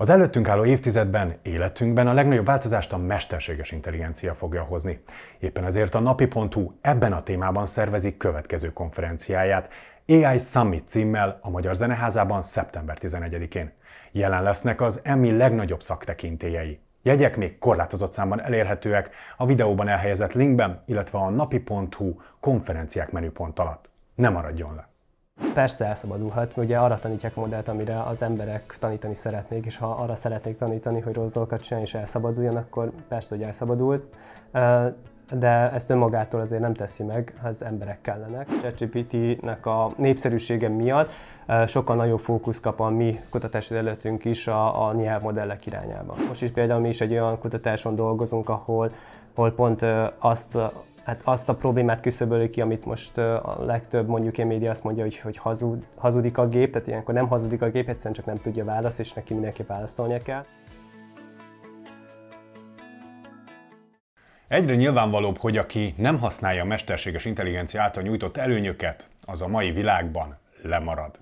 Az előttünk álló évtizedben, életünkben a legnagyobb változást a mesterséges intelligencia fogja hozni. Éppen ezért a napi.hu ebben a témában szervezik következő konferenciáját, AI Summit címmel a Magyar Zeneházában szeptember 11-én. Jelen lesznek az Emmy legnagyobb szaktekintélyei. Jegyek még korlátozott számban elérhetőek a videóban elhelyezett linkben, illetve a napi.hu konferenciák menüpont alatt. Ne maradjon le! Persze elszabadulhat, ugye arra tanítják a modellt, amire az emberek tanítani szeretnék, és ha arra szeretnék tanítani, hogy rossz dolgokat csinálni és elszabaduljon, akkor persze, hogy elszabadult. De ezt önmagától azért nem teszi meg, az emberek kellenek. ChatGPT-nek a népszerűsége miatt sokkal nagyobb fókusz kap a mi kutatási területünk is a, a nyelvmodellek irányába. Most is például mi is egy olyan kutatáson dolgozunk, ahol, ahol pont azt hát azt a problémát küszöböli ki, amit most a legtöbb mondjuk én média azt mondja, hogy, hogy hazud, hazudik a gép, tehát ilyenkor nem hazudik a gép, egyszerűen csak nem tudja választ, és neki mindenki válaszolnia kell. Egyre nyilvánvalóbb, hogy aki nem használja a mesterséges intelligencia által nyújtott előnyöket, az a mai világban lemarad.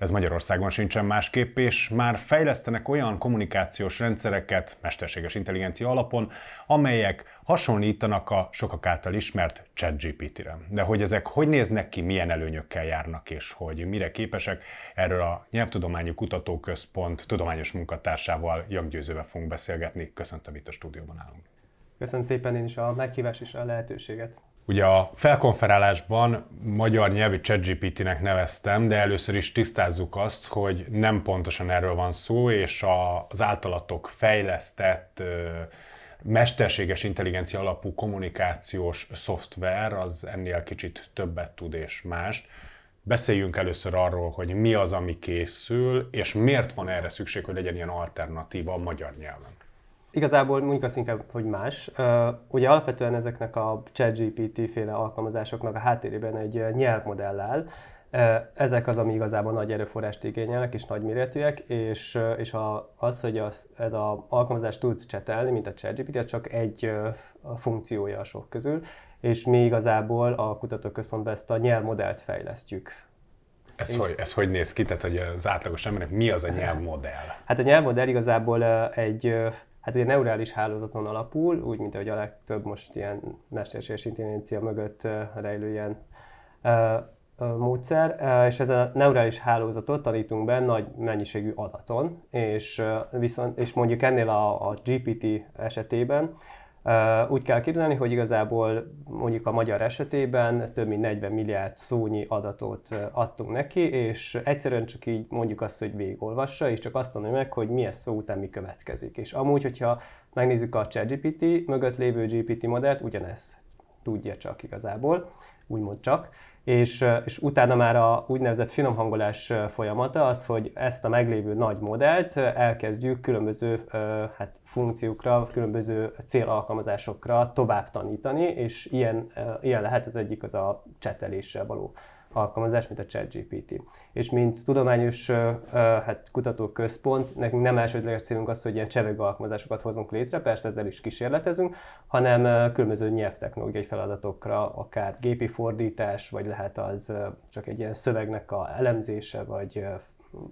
Ez Magyarországon sincsen másképp, és már fejlesztenek olyan kommunikációs rendszereket mesterséges intelligencia alapon, amelyek hasonlítanak a sokak által ismert ChatGPT-re. De hogy ezek hogy néznek ki, milyen előnyökkel járnak, és hogy mire képesek, erről a Nyelvtudományi Kutatóközpont tudományos munkatársával Jaggyőzővel fogunk beszélgetni. Köszöntöm itt a stúdióban állunk. Köszönöm szépen én is a meghívás és a lehetőséget. Ugye a felkonferálásban magyar nyelvű ChatGPT-nek neveztem, de először is tisztázzuk azt, hogy nem pontosan erről van szó, és az általatok fejlesztett mesterséges intelligencia alapú kommunikációs szoftver az ennél kicsit többet tud és mást. Beszéljünk először arról, hogy mi az, ami készül, és miért van erre szükség, hogy legyen ilyen alternatíva a magyar nyelven. Igazából mondjuk azt inkább, hogy más. Ugye alapvetően ezeknek a ChatGPT féle alkalmazásoknak a háttérében egy nyelvmodell áll. Ezek az, ami igazából nagy erőforrást igényelnek és nagy méretűek, és, és a, az, hogy az, ez az alkalmazás tud csetelni, mint a ChatGPT, ez csak egy funkciója a sok közül, és mi igazából a kutatóközpontban ezt a nyelvmodellt fejlesztjük. Ez, hogy, ez hogy néz ki? Tehát, hogy az átlagos embernek mi az a nyelvmodell? Hát a nyelvmodell igazából egy hát ugye neurális hálózaton alapul, úgy, mint ahogy a legtöbb most ilyen mesterséges intelligencia mögött rejlő ilyen módszer, és ez a neurális hálózatot tanítunk be nagy mennyiségű adaton, és, viszont, és mondjuk ennél a, a GPT esetében úgy kell képzelni, hogy igazából mondjuk a magyar esetében több mint 40 milliárd szónyi adatot adtunk neki, és egyszerűen csak így mondjuk azt, hogy végigolvassa, és csak azt mondja meg, hogy milyen szó után mi következik. És amúgy, hogyha megnézzük a ChatGPT mögött lévő GPT modellt, ugyanez tudja csak igazából, úgymond csak és, és utána már a úgynevezett finomhangolás folyamata az, hogy ezt a meglévő nagy modellt elkezdjük különböző hát, funkciókra, különböző célalkalmazásokra tovább tanítani, és ilyen, ilyen lehet az egyik az a cseteléssel való alkalmazás, mint a ChatGPT. És mint tudományos hát, kutatóközpont, nekünk nem elsődleges célunk az, hogy ilyen csevegő alkalmazásokat hozunk létre, persze ezzel is kísérletezünk, hanem különböző nyelvtechnológiai feladatokra, akár gépi fordítás, vagy lehet az csak egy ilyen szövegnek a elemzése, vagy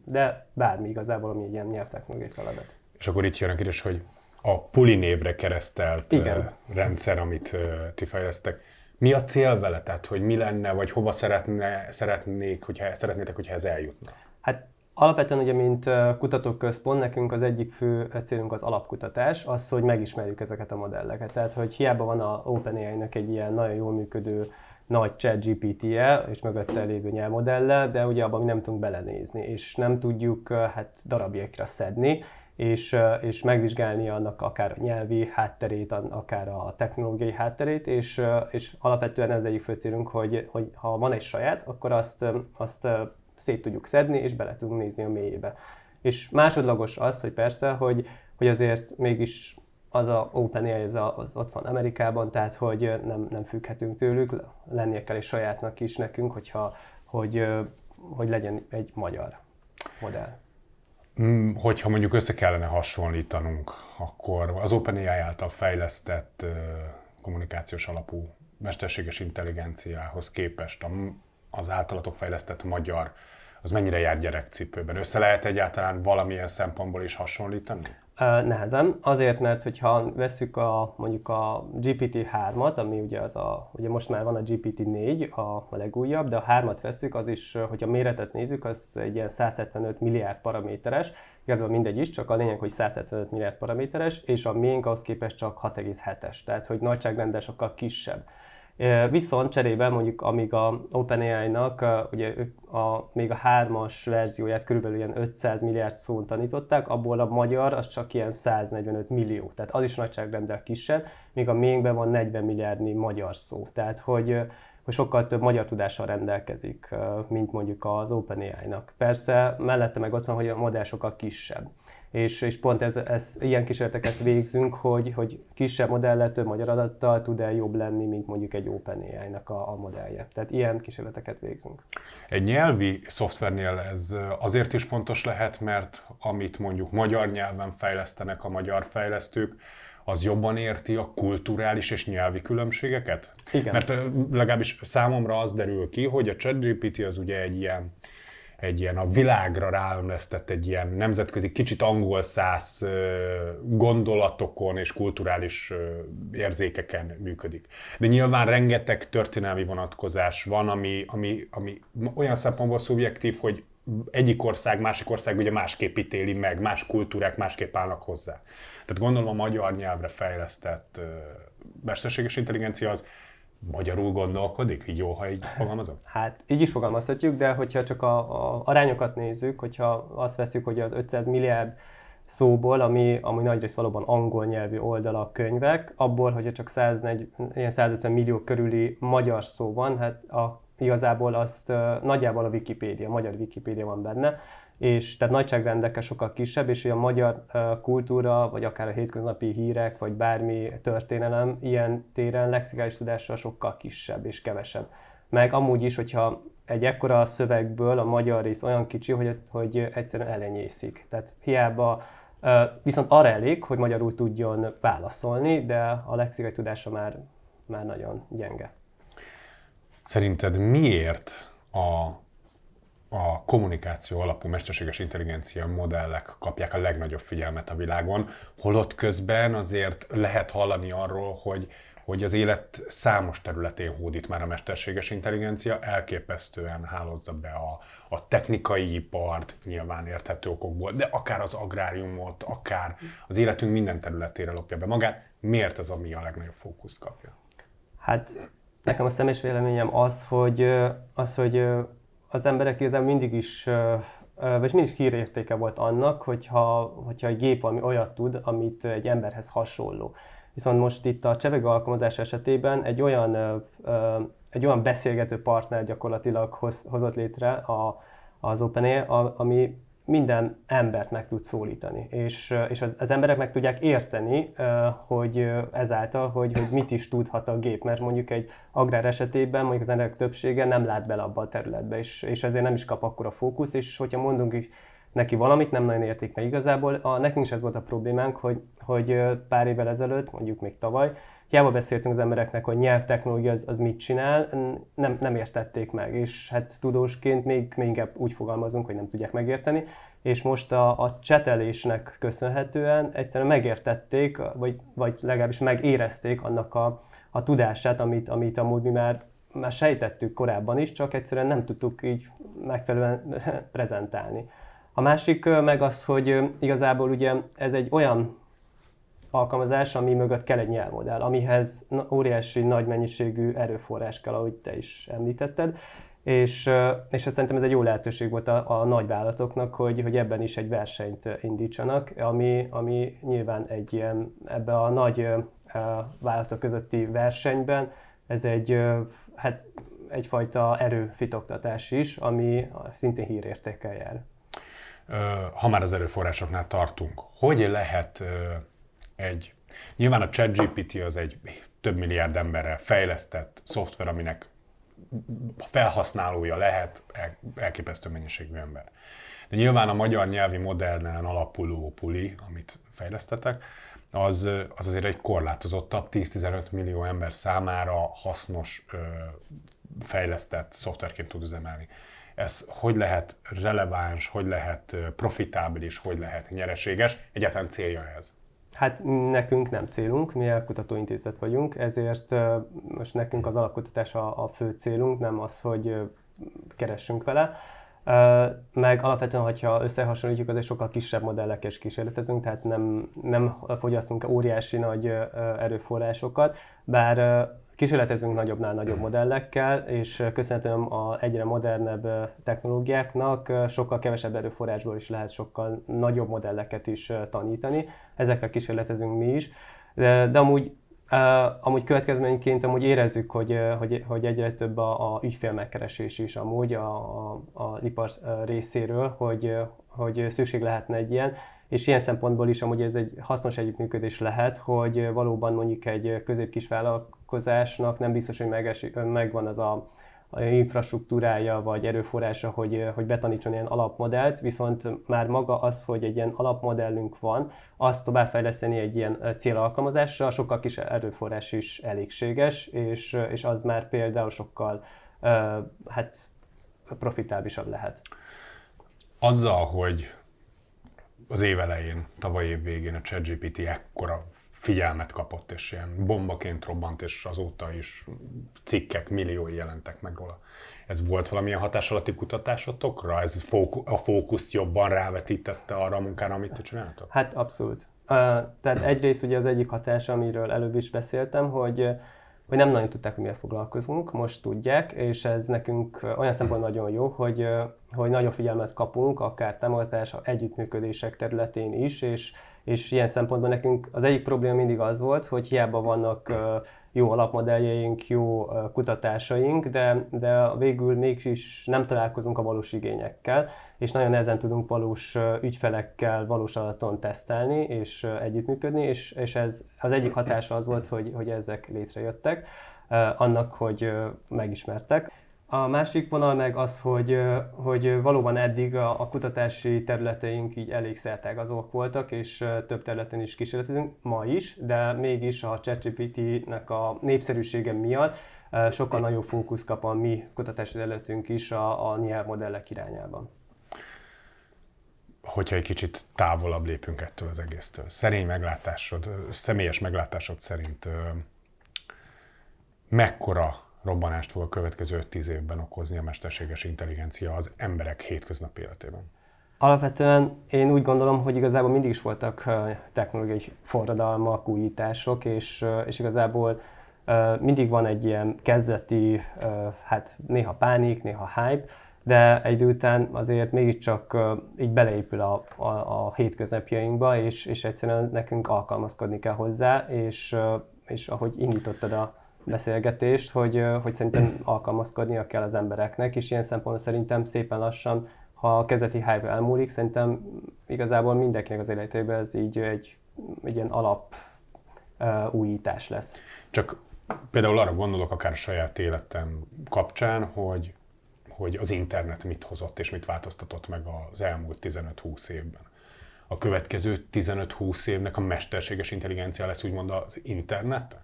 de bármi igazából, ami egy ilyen nyelvtechnológiai feladat. És akkor itt jön a kérdés, hogy a Puli névre keresztelt Igen. rendszer, amit ti fejlesztek, mi a cél vele? Hogy mi lenne, vagy hova szeretne, szeretnék, hogyha, szeretnétek, hogyha ez eljutna? Hát Alapvetően ugye, mint kutatóközpont, nekünk az egyik fő célunk az alapkutatás, az, hogy megismerjük ezeket a modelleket. Tehát, hogy hiába van a OpenAI-nak egy ilyen nagyon jól működő nagy chat GPT-je, és mögötte lévő nyelvmodelle, de ugye abban mi nem tudunk belenézni, és nem tudjuk hát darabjékra szedni, és, és megvizsgálni annak akár a nyelvi hátterét, akár a technológiai hátterét, és, és alapvetően ez egyik fő célunk, hogy, hogy ha van egy saját, akkor azt, azt szét tudjuk szedni, és bele tudunk nézni a mélyébe. És másodlagos az, hogy persze, hogy, hogy azért mégis az a OpenAI, az, az ott van Amerikában, tehát hogy nem, nem függhetünk tőlük, lennie kell egy sajátnak is nekünk, hogyha, hogy, hogy legyen egy magyar modell. Mm, hogyha mondjuk össze kellene hasonlítanunk, akkor az OpenAI által fejlesztett kommunikációs alapú mesterséges intelligenciához képest az általatok fejlesztett magyar, az mennyire jár gyerekcipőben? Össze lehet egyáltalán valamilyen szempontból is hasonlítani? Nehezen, azért, mert hogyha veszük a, mondjuk a GPT-3-at, ami ugye, az a, ugye most már van a GPT-4, a, a legújabb, de a 3-at veszük, az is, hogyha méretet nézzük, az egy ilyen 175 milliárd paraméteres, igazából mindegy is, csak a lényeg, hogy 175 milliárd paraméteres, és a miénk ahhoz képest csak 6,7-es, tehát hogy nagyságrendel sokkal kisebb. Viszont cserébe mondjuk amíg a OpenAI-nak ugye a, még a hármas verzióját körülbelül ilyen 500 milliárd szót tanították, abból a magyar az csak ilyen 145 millió, tehát az is nagyságrendel kisebb, míg a miénkben van 40 milliárdnyi magyar szó. Tehát hogy hogy sokkal több magyar tudással rendelkezik, mint mondjuk az OpenAI-nak. Persze mellette meg ott van, hogy a modell sokkal kisebb és, és pont ez, ez, ilyen kísérleteket végzünk, hogy, hogy kisebb modellel, több magyar adattal tud-e jobb lenni, mint mondjuk egy OpenAI-nak a, a modellje. Tehát ilyen kísérleteket végzünk. Egy nyelvi szoftvernél ez azért is fontos lehet, mert amit mondjuk magyar nyelven fejlesztenek a magyar fejlesztők, az jobban érti a kulturális és nyelvi különbségeket? Igen. Mert legalábbis számomra az derül ki, hogy a ChatGPT az ugye egy ilyen egy ilyen a világra ráömlesztett egy ilyen nemzetközi, kicsit angol száz gondolatokon és kulturális érzékeken működik. De nyilván rengeteg történelmi vonatkozás van, ami, ami, ami olyan szempontból szubjektív, hogy egyik ország, másik ország ugye másképp ítéli meg, más kultúrák másképp állnak hozzá. Tehát gondolom a magyar nyelvre fejlesztett mesterséges intelligencia az magyarul gondolkodik? Így jó, ha így fogalmazom? Hát így is fogalmazhatjuk, de hogyha csak a, a arányokat nézzük, hogyha azt veszük, hogy az 500 milliárd szóból, ami, ami nagyrészt valóban angol nyelvű oldalak, könyvek, abból, hogyha csak 140, ilyen 150 millió körüli magyar szó van, hát a, igazából azt nagyjából a Wikipédia, a magyar Wikipédia van benne, és tehát nagyságrendekkel sokkal kisebb, és a magyar kultúra, vagy akár a hétköznapi hírek, vagy bármi történelem ilyen téren lexikális tudással sokkal kisebb és kevesebb. Meg amúgy is, hogyha egy ekkora szövegből a magyar rész olyan kicsi, hogy, hogy egyszerűen elenyészik. Tehát hiába, viszont arra elég, hogy magyarul tudjon válaszolni, de a lexikai tudása már, már nagyon gyenge. Szerinted miért a a kommunikáció alapú mesterséges intelligencia modellek kapják a legnagyobb figyelmet a világon, holott közben azért lehet hallani arról, hogy hogy az élet számos területén hódít már a mesterséges intelligencia, elképesztően hálozza be a, a technikai ipart, nyilván érthető okokból, de akár az agráriumot, akár az életünk minden területére lopja be magát. Miért ez ami a legnagyobb fókuszt kapja? Hát nekem a személyes véleményem az, hogy, az, hogy az emberek igazából mindig is, vagy mindig hírértéke volt annak, hogyha, hogyha egy gép valami olyat tud, amit egy emberhez hasonló. Viszont most itt a csevegő alkalmazás esetében egy olyan, egy olyan beszélgető partner gyakorlatilag hoz, hozott létre a, az OpenAI, ami minden embert meg tud szólítani, és, és az, az emberek meg tudják érteni, hogy ezáltal, hogy, hogy mit is tudhat a gép, mert mondjuk egy agrár esetében mondjuk az emberek többsége nem lát bele abba a területbe, és, és ezért nem is kap akkora fókusz, és hogyha mondunk is neki valamit, nem nagyon értik meg igazából. A, nekünk is ez volt a problémánk, hogy, hogy pár évvel ezelőtt, mondjuk még tavaly, hiába beszéltünk az embereknek, hogy nyelvtechnológia az, az mit csinál, nem, nem értették meg, és hát tudósként még, még inkább úgy fogalmazunk, hogy nem tudják megérteni, és most a, a csetelésnek köszönhetően egyszerűen megértették, vagy, vagy legalábbis megérezték annak a, a tudását, amit, amit amúgy mi már, már sejtettük korábban is, csak egyszerűen nem tudtuk így megfelelően prezentálni. A másik meg az, hogy igazából ugye ez egy olyan alkalmazás, ami mögött kell egy nyelvmodell, amihez óriási nagy mennyiségű erőforrás kell, ahogy te is említetted, és, és ez szerintem ez egy jó lehetőség volt a, a nagyvállalatoknak, hogy, hogy ebben is egy versenyt indítsanak, ami, ami nyilván egy ilyen, ebbe a nagy vállalatok közötti versenyben ez egy, hát egyfajta erőfitoktatás is, ami szintén hírértékkel jár. Ha már az erőforrásoknál tartunk, hogy lehet egy, nyilván a ChatGPT az egy több milliárd emberre fejlesztett szoftver, aminek felhasználója lehet elképesztő mennyiségű ember. De nyilván a magyar nyelvi modernen alapuló puli, amit fejlesztetek, az, az azért egy korlátozottabb, 10-15 millió ember számára hasznos, fejlesztett szoftverként tud üzemelni. Ez hogy lehet releváns, hogy lehet profitábilis, hogy lehet nyereséges, egyáltalán célja ez? Hát nekünk nem célunk, mi kutatóintézet vagyunk, ezért most nekünk az alapkutatás a, a fő célunk, nem az, hogy keressünk vele. Meg alapvetően, hogyha összehasonlítjuk, azért sokkal kisebb modellekkel is kísérletezünk, tehát nem, nem fogyasztunk óriási nagy erőforrásokat, bár kísérletezünk nagyobbnál nagyobb modellekkel, és köszönhetően a egyre modernebb technológiáknak sokkal kevesebb erőforrásból is lehet sokkal nagyobb modelleket is tanítani. Ezekkel kísérletezünk mi is, de, de amúgy Uh, amúgy következményként amúgy érezzük, hogy, hogy, hogy egyre több a, a ügyfél megkeresés is amúgy a, a, az ipar részéről, hogy, hogy szükség lehetne egy ilyen, és ilyen szempontból is amúgy ez egy hasznos együttműködés lehet, hogy valóban mondjuk egy közép-kis vállalkozásnak nem biztos, hogy megvan az a, infrastruktúrája vagy erőforrása, hogy, hogy betanítson ilyen alapmodellt, viszont már maga az, hogy egy ilyen alapmodellünk van, azt továbbfejleszteni egy ilyen célalkalmazásra, sokkal kis erőforrás is elégséges, és, és az már például sokkal hát profitábisabb lehet. Azzal, hogy az év elején, tavaly év végén a ChatGPT ekkora figyelmet kapott, és ilyen bombaként robbant, és azóta is cikkek milliói jelentek meg róla. Ez volt valamilyen hatás alatti kutatásotokra? Ez a fókuszt jobban rávetítette arra a munkára, amit te csináltok? Hát abszolút. Uh, tehát egyrészt ugye az egyik hatás, amiről előbb is beszéltem, hogy hogy nem nagyon tudták, hogy miért foglalkozunk, most tudják, és ez nekünk olyan szempontból nagyon jó, hogy, hogy nagyobb figyelmet kapunk, akár támogatás, együttműködések területén is, és, és ilyen szempontból nekünk az egyik probléma mindig az volt, hogy hiába vannak jó alapmodelljeink, jó kutatásaink, de, de végül mégis nem találkozunk a valós igényekkel, és nagyon nehezen tudunk valós ügyfelekkel valós adaton tesztelni és együttműködni, és, és ez az egyik hatása az volt, hogy, hogy ezek létrejöttek, annak, hogy megismertek. A másik vonal meg az, hogy, hogy valóban eddig a, a kutatási területeink így elég szertágazók voltak, és több területen is kísérletezünk, ma is, de mégis a ChatGPT-nek a népszerűsége miatt sokkal nagyobb fókusz kap a mi kutatási területünk is a, a nyelvmodellek irányában. Hogyha egy kicsit távolabb lépünk ettől az egésztől, szerény meglátásod, személyes meglátásod szerint mekkora robbanást fog a következő 5-10 évben okozni a mesterséges intelligencia az emberek hétköznapi életében? Alapvetően én úgy gondolom, hogy igazából mindig is voltak technológiai forradalmak, újítások, és, és igazából mindig van egy ilyen kezdeti, hát néha pánik, néha hype, de egy idő után azért mégiscsak így beleépül a, a, a hétköznapjainkba, és, és egyszerűen nekünk alkalmazkodni kell hozzá, és, és ahogy indítottad a beszélgetést, hogy, hogy szerintem alkalmazkodnia kell az embereknek, és ilyen szempontból szerintem szépen lassan, ha a kezdeti hype elmúlik, szerintem igazából mindenkinek az életében ez így egy, egy ilyen alap uh, újítás lesz. Csak például arra gondolok akár a saját életem kapcsán, hogy, hogy az internet mit hozott és mit változtatott meg az elmúlt 15-20 évben. A következő 15-20 évnek a mesterséges intelligencia lesz úgymond az internet?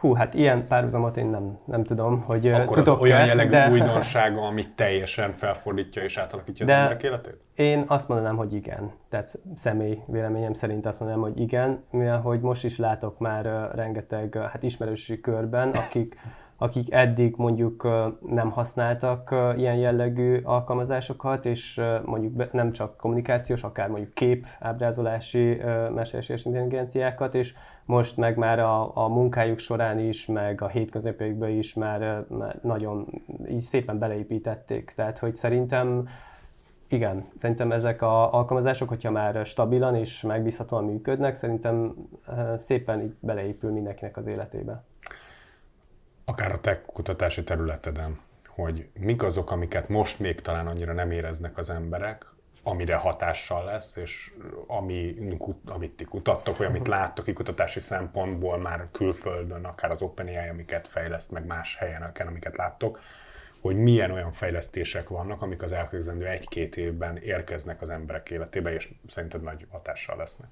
Hú, hát ilyen párhuzamot én nem, nem tudom, hogy Akkor tudok az olyan jellegű de... újdonsága, amit teljesen felfordítja és átalakítja de az emberek életét? Én azt mondanám, hogy igen. Tehát személy véleményem szerint azt mondanám, hogy igen, mivel hogy most is látok már rengeteg hát ismerősi körben, akik akik eddig mondjuk nem használtak ilyen jellegű alkalmazásokat, és mondjuk nem csak kommunikációs, akár mondjuk kép, ábrázolási mesterséges intelligenciákat, és most meg már a, a munkájuk során is, meg a hétköznapjaikban is már, már nagyon így szépen beleépítették. Tehát, hogy szerintem igen, szerintem ezek az alkalmazások, hogyha már stabilan és megbízhatóan működnek, szerintem szépen így beleépül mindenkinek az életébe akár a te kutatási területeden, hogy mik azok, amiket most még talán annyira nem éreznek az emberek, amire hatással lesz, és ami, amit ti kutattok, vagy amit láttok kutatási szempontból már külföldön, akár az OpenAI, amiket fejleszt, meg más helyen, amiket láttok, hogy milyen olyan fejlesztések vannak, amik az elkövetkezendő egy-két évben érkeznek az emberek életébe, és szerinted nagy hatással lesznek.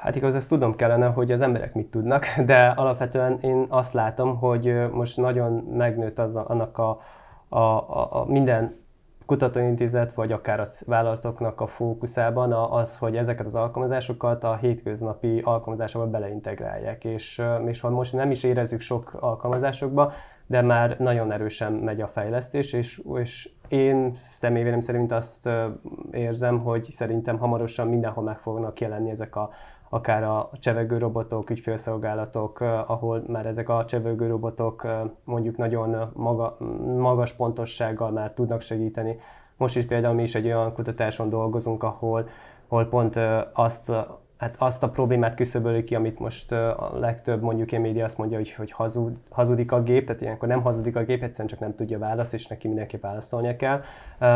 Hát igaz, ezt tudom kellene, hogy az emberek mit tudnak, de alapvetően én azt látom, hogy most nagyon megnőtt az, annak a, a, a, a minden kutatóintézet, vagy akár a vállalatoknak a fókuszában az, hogy ezeket az alkalmazásokat a hétköznapi alkalmazásokba beleintegrálják. És, és ha most nem is érezzük sok alkalmazásokba, de már nagyon erősen megy a fejlesztés, és, és én személyvélem szerint azt érzem, hogy szerintem hamarosan mindenhol meg fognak jelenni ezek a akár a csevegő robotok, ügyfélszolgálatok, ahol már ezek a csevegő robotok mondjuk nagyon maga, magas pontossággal már tudnak segíteni. Most is például mi is egy olyan kutatáson dolgozunk, ahol, ahol pont azt hát azt a problémát küszöböli ki, amit most a legtöbb mondjuk ilyen média azt mondja, hogy, hogy hazud, hazudik a gép, tehát ilyenkor nem hazudik a gép, egyszerűen csak nem tudja választ, és neki mindenképp válaszolnia kell,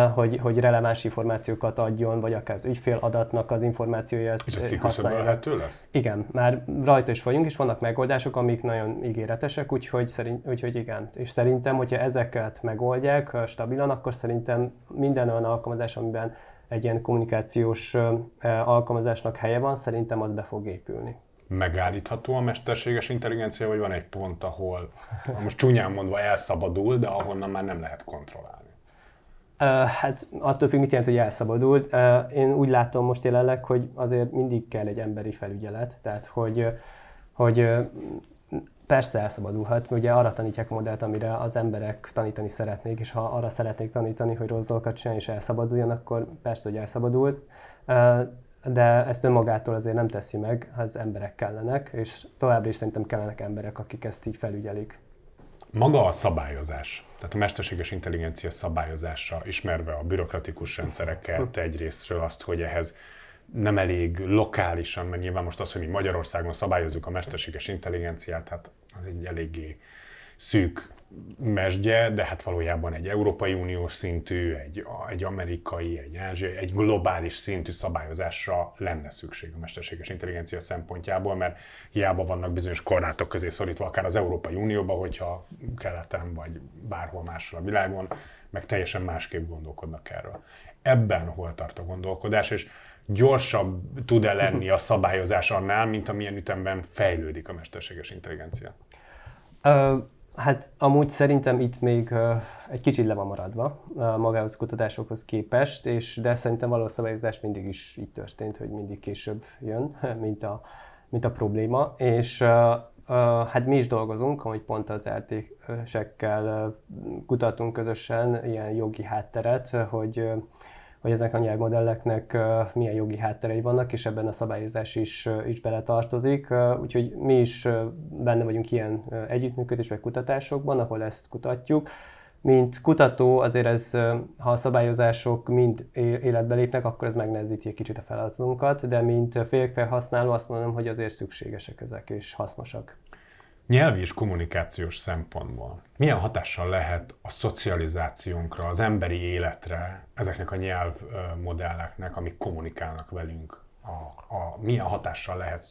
hogy, hogy releváns információkat adjon, vagy akár az ügyfél adatnak az információját És ez kiküszöbölhető lesz? Igen, már rajta is vagyunk, és vannak megoldások, amik nagyon ígéretesek, úgyhogy, szerint, úgyhogy igen. És szerintem, hogyha ezeket megoldják stabilan, akkor szerintem minden olyan alkalmazás, amiben egy ilyen kommunikációs alkalmazásnak helye van, szerintem az be fog épülni. Megállítható a mesterséges intelligencia, vagy van egy pont, ahol most csúnyán mondva elszabadul, de ahonnan már nem lehet kontrollálni? Hát attól függ, mit jelent, hogy elszabadul. Én úgy látom most jelenleg, hogy azért mindig kell egy emberi felügyelet, tehát hogy, hogy Persze elszabadulhat, ugye arra tanítják a modellt, amire az emberek tanítani szeretnék, és ha arra szeretnék tanítani, hogy rossz dolgokat csinálni és elszabaduljon, akkor persze, hogy elszabadult. De ezt önmagától azért nem teszi meg, az emberek kellenek, és továbbra is szerintem kellenek emberek, akik ezt így felügyelik. Maga a szabályozás, tehát a mesterséges intelligencia szabályozása, ismerve a bürokratikus rendszereket, egyrésztről azt, hogy ehhez nem elég lokálisan, mert nyilván most az, hogy mi Magyarországon szabályozzuk a mesterséges intelligenciát, hát az egy eléggé szűk mesdje, de hát valójában egy Európai Uniós szintű, egy, egy amerikai, egy ázsiai, egy globális szintű szabályozásra lenne szükség a mesterséges intelligencia szempontjából, mert hiába vannak bizonyos korlátok közé szorítva, akár az Európai Unióba, hogyha keleten vagy bárhol máshol a világon, meg teljesen másképp gondolkodnak erről. Ebben hol tart a gondolkodás, és gyorsabb tud-e lenni a szabályozás annál, mint amilyen ütemben fejlődik a mesterséges intelligencia? Uh, hát amúgy szerintem itt még uh, egy kicsit le van maradva uh, magához kutatásokhoz képest, és de szerintem való szabályozás mindig is így történt, hogy mindig később jön, mint a, mint a probléma, és Uh, hát mi is dolgozunk, hogy pont az RT-sekkel uh, kutatunk közösen ilyen jogi hátteret, hogy hogy ezek a nyelvmodelleknek milyen jogi hátterei vannak, és ebben a szabályozás is, is beletartozik. Úgyhogy mi is benne vagyunk ilyen együttműködés vagy kutatásokban, ahol ezt kutatjuk. Mint kutató azért ez, ha a szabályozások mind életbe lépnek, akkor ez megnehezíti egy kicsit a feladatunkat, de mint félfelhasználó azt mondom, hogy azért szükségesek ezek és hasznosak. Nyelvi és kommunikációs szempontból milyen hatással lehet a szocializációnkra, az emberi életre ezeknek a nyelvmodelleknek, amik kommunikálnak velünk? A, a, milyen hatással lehet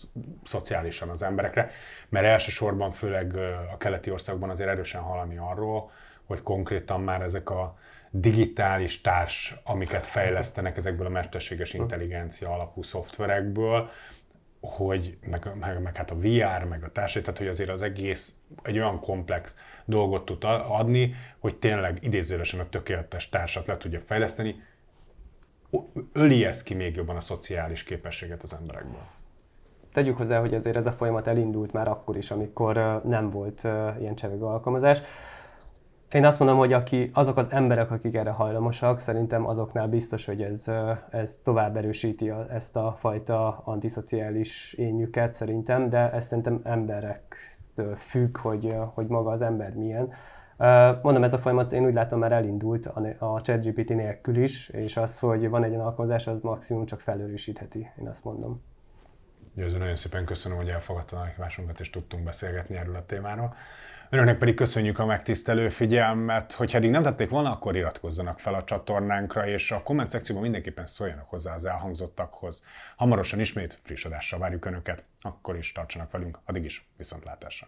szociálisan az emberekre, mert elsősorban főleg a keleti országban azért erősen hallani arról, hogy konkrétan már ezek a digitális társ, amiket fejlesztenek ezekből a mesterséges intelligencia alapú szoftverekből, hogy meg, meg, meg hát a VR, meg a társai, tehát hogy azért az egész egy olyan komplex dolgot tud adni, hogy tényleg idézőlesen a tökéletes társat le tudja fejleszteni, öli ez ki még jobban a szociális képességet az emberekből. tegyük hozzá, hogy azért ez a folyamat elindult már akkor is, amikor nem volt ilyen csevegő alkalmazás. Én azt mondom, hogy aki, azok az emberek, akik erre hajlamosak, szerintem azoknál biztos, hogy ez, ez tovább erősíti ezt a fajta antiszociális ényüket szerintem, de ez szerintem emberektől függ, hogy, hogy maga az ember milyen. Mondom, ez a folyamat én úgy látom már elindult a ChatGPT nélkül is, és az, hogy van egy ilyen alkalmazás, az maximum csak felerősítheti, én azt mondom. Győző, nagyon szépen köszönöm, hogy elfogadta a meghívásunkat, és tudtunk beszélgetni erről a témáról. Önöknek pedig köszönjük a megtisztelő figyelmet. Hogyha eddig nem tették volna, akkor iratkozzanak fel a csatornánkra, és a komment szekcióban mindenképpen szóljanak hozzá az elhangzottakhoz. Hamarosan ismét friss adással várjuk Önöket, akkor is tartsanak velünk, addig is viszontlátásra.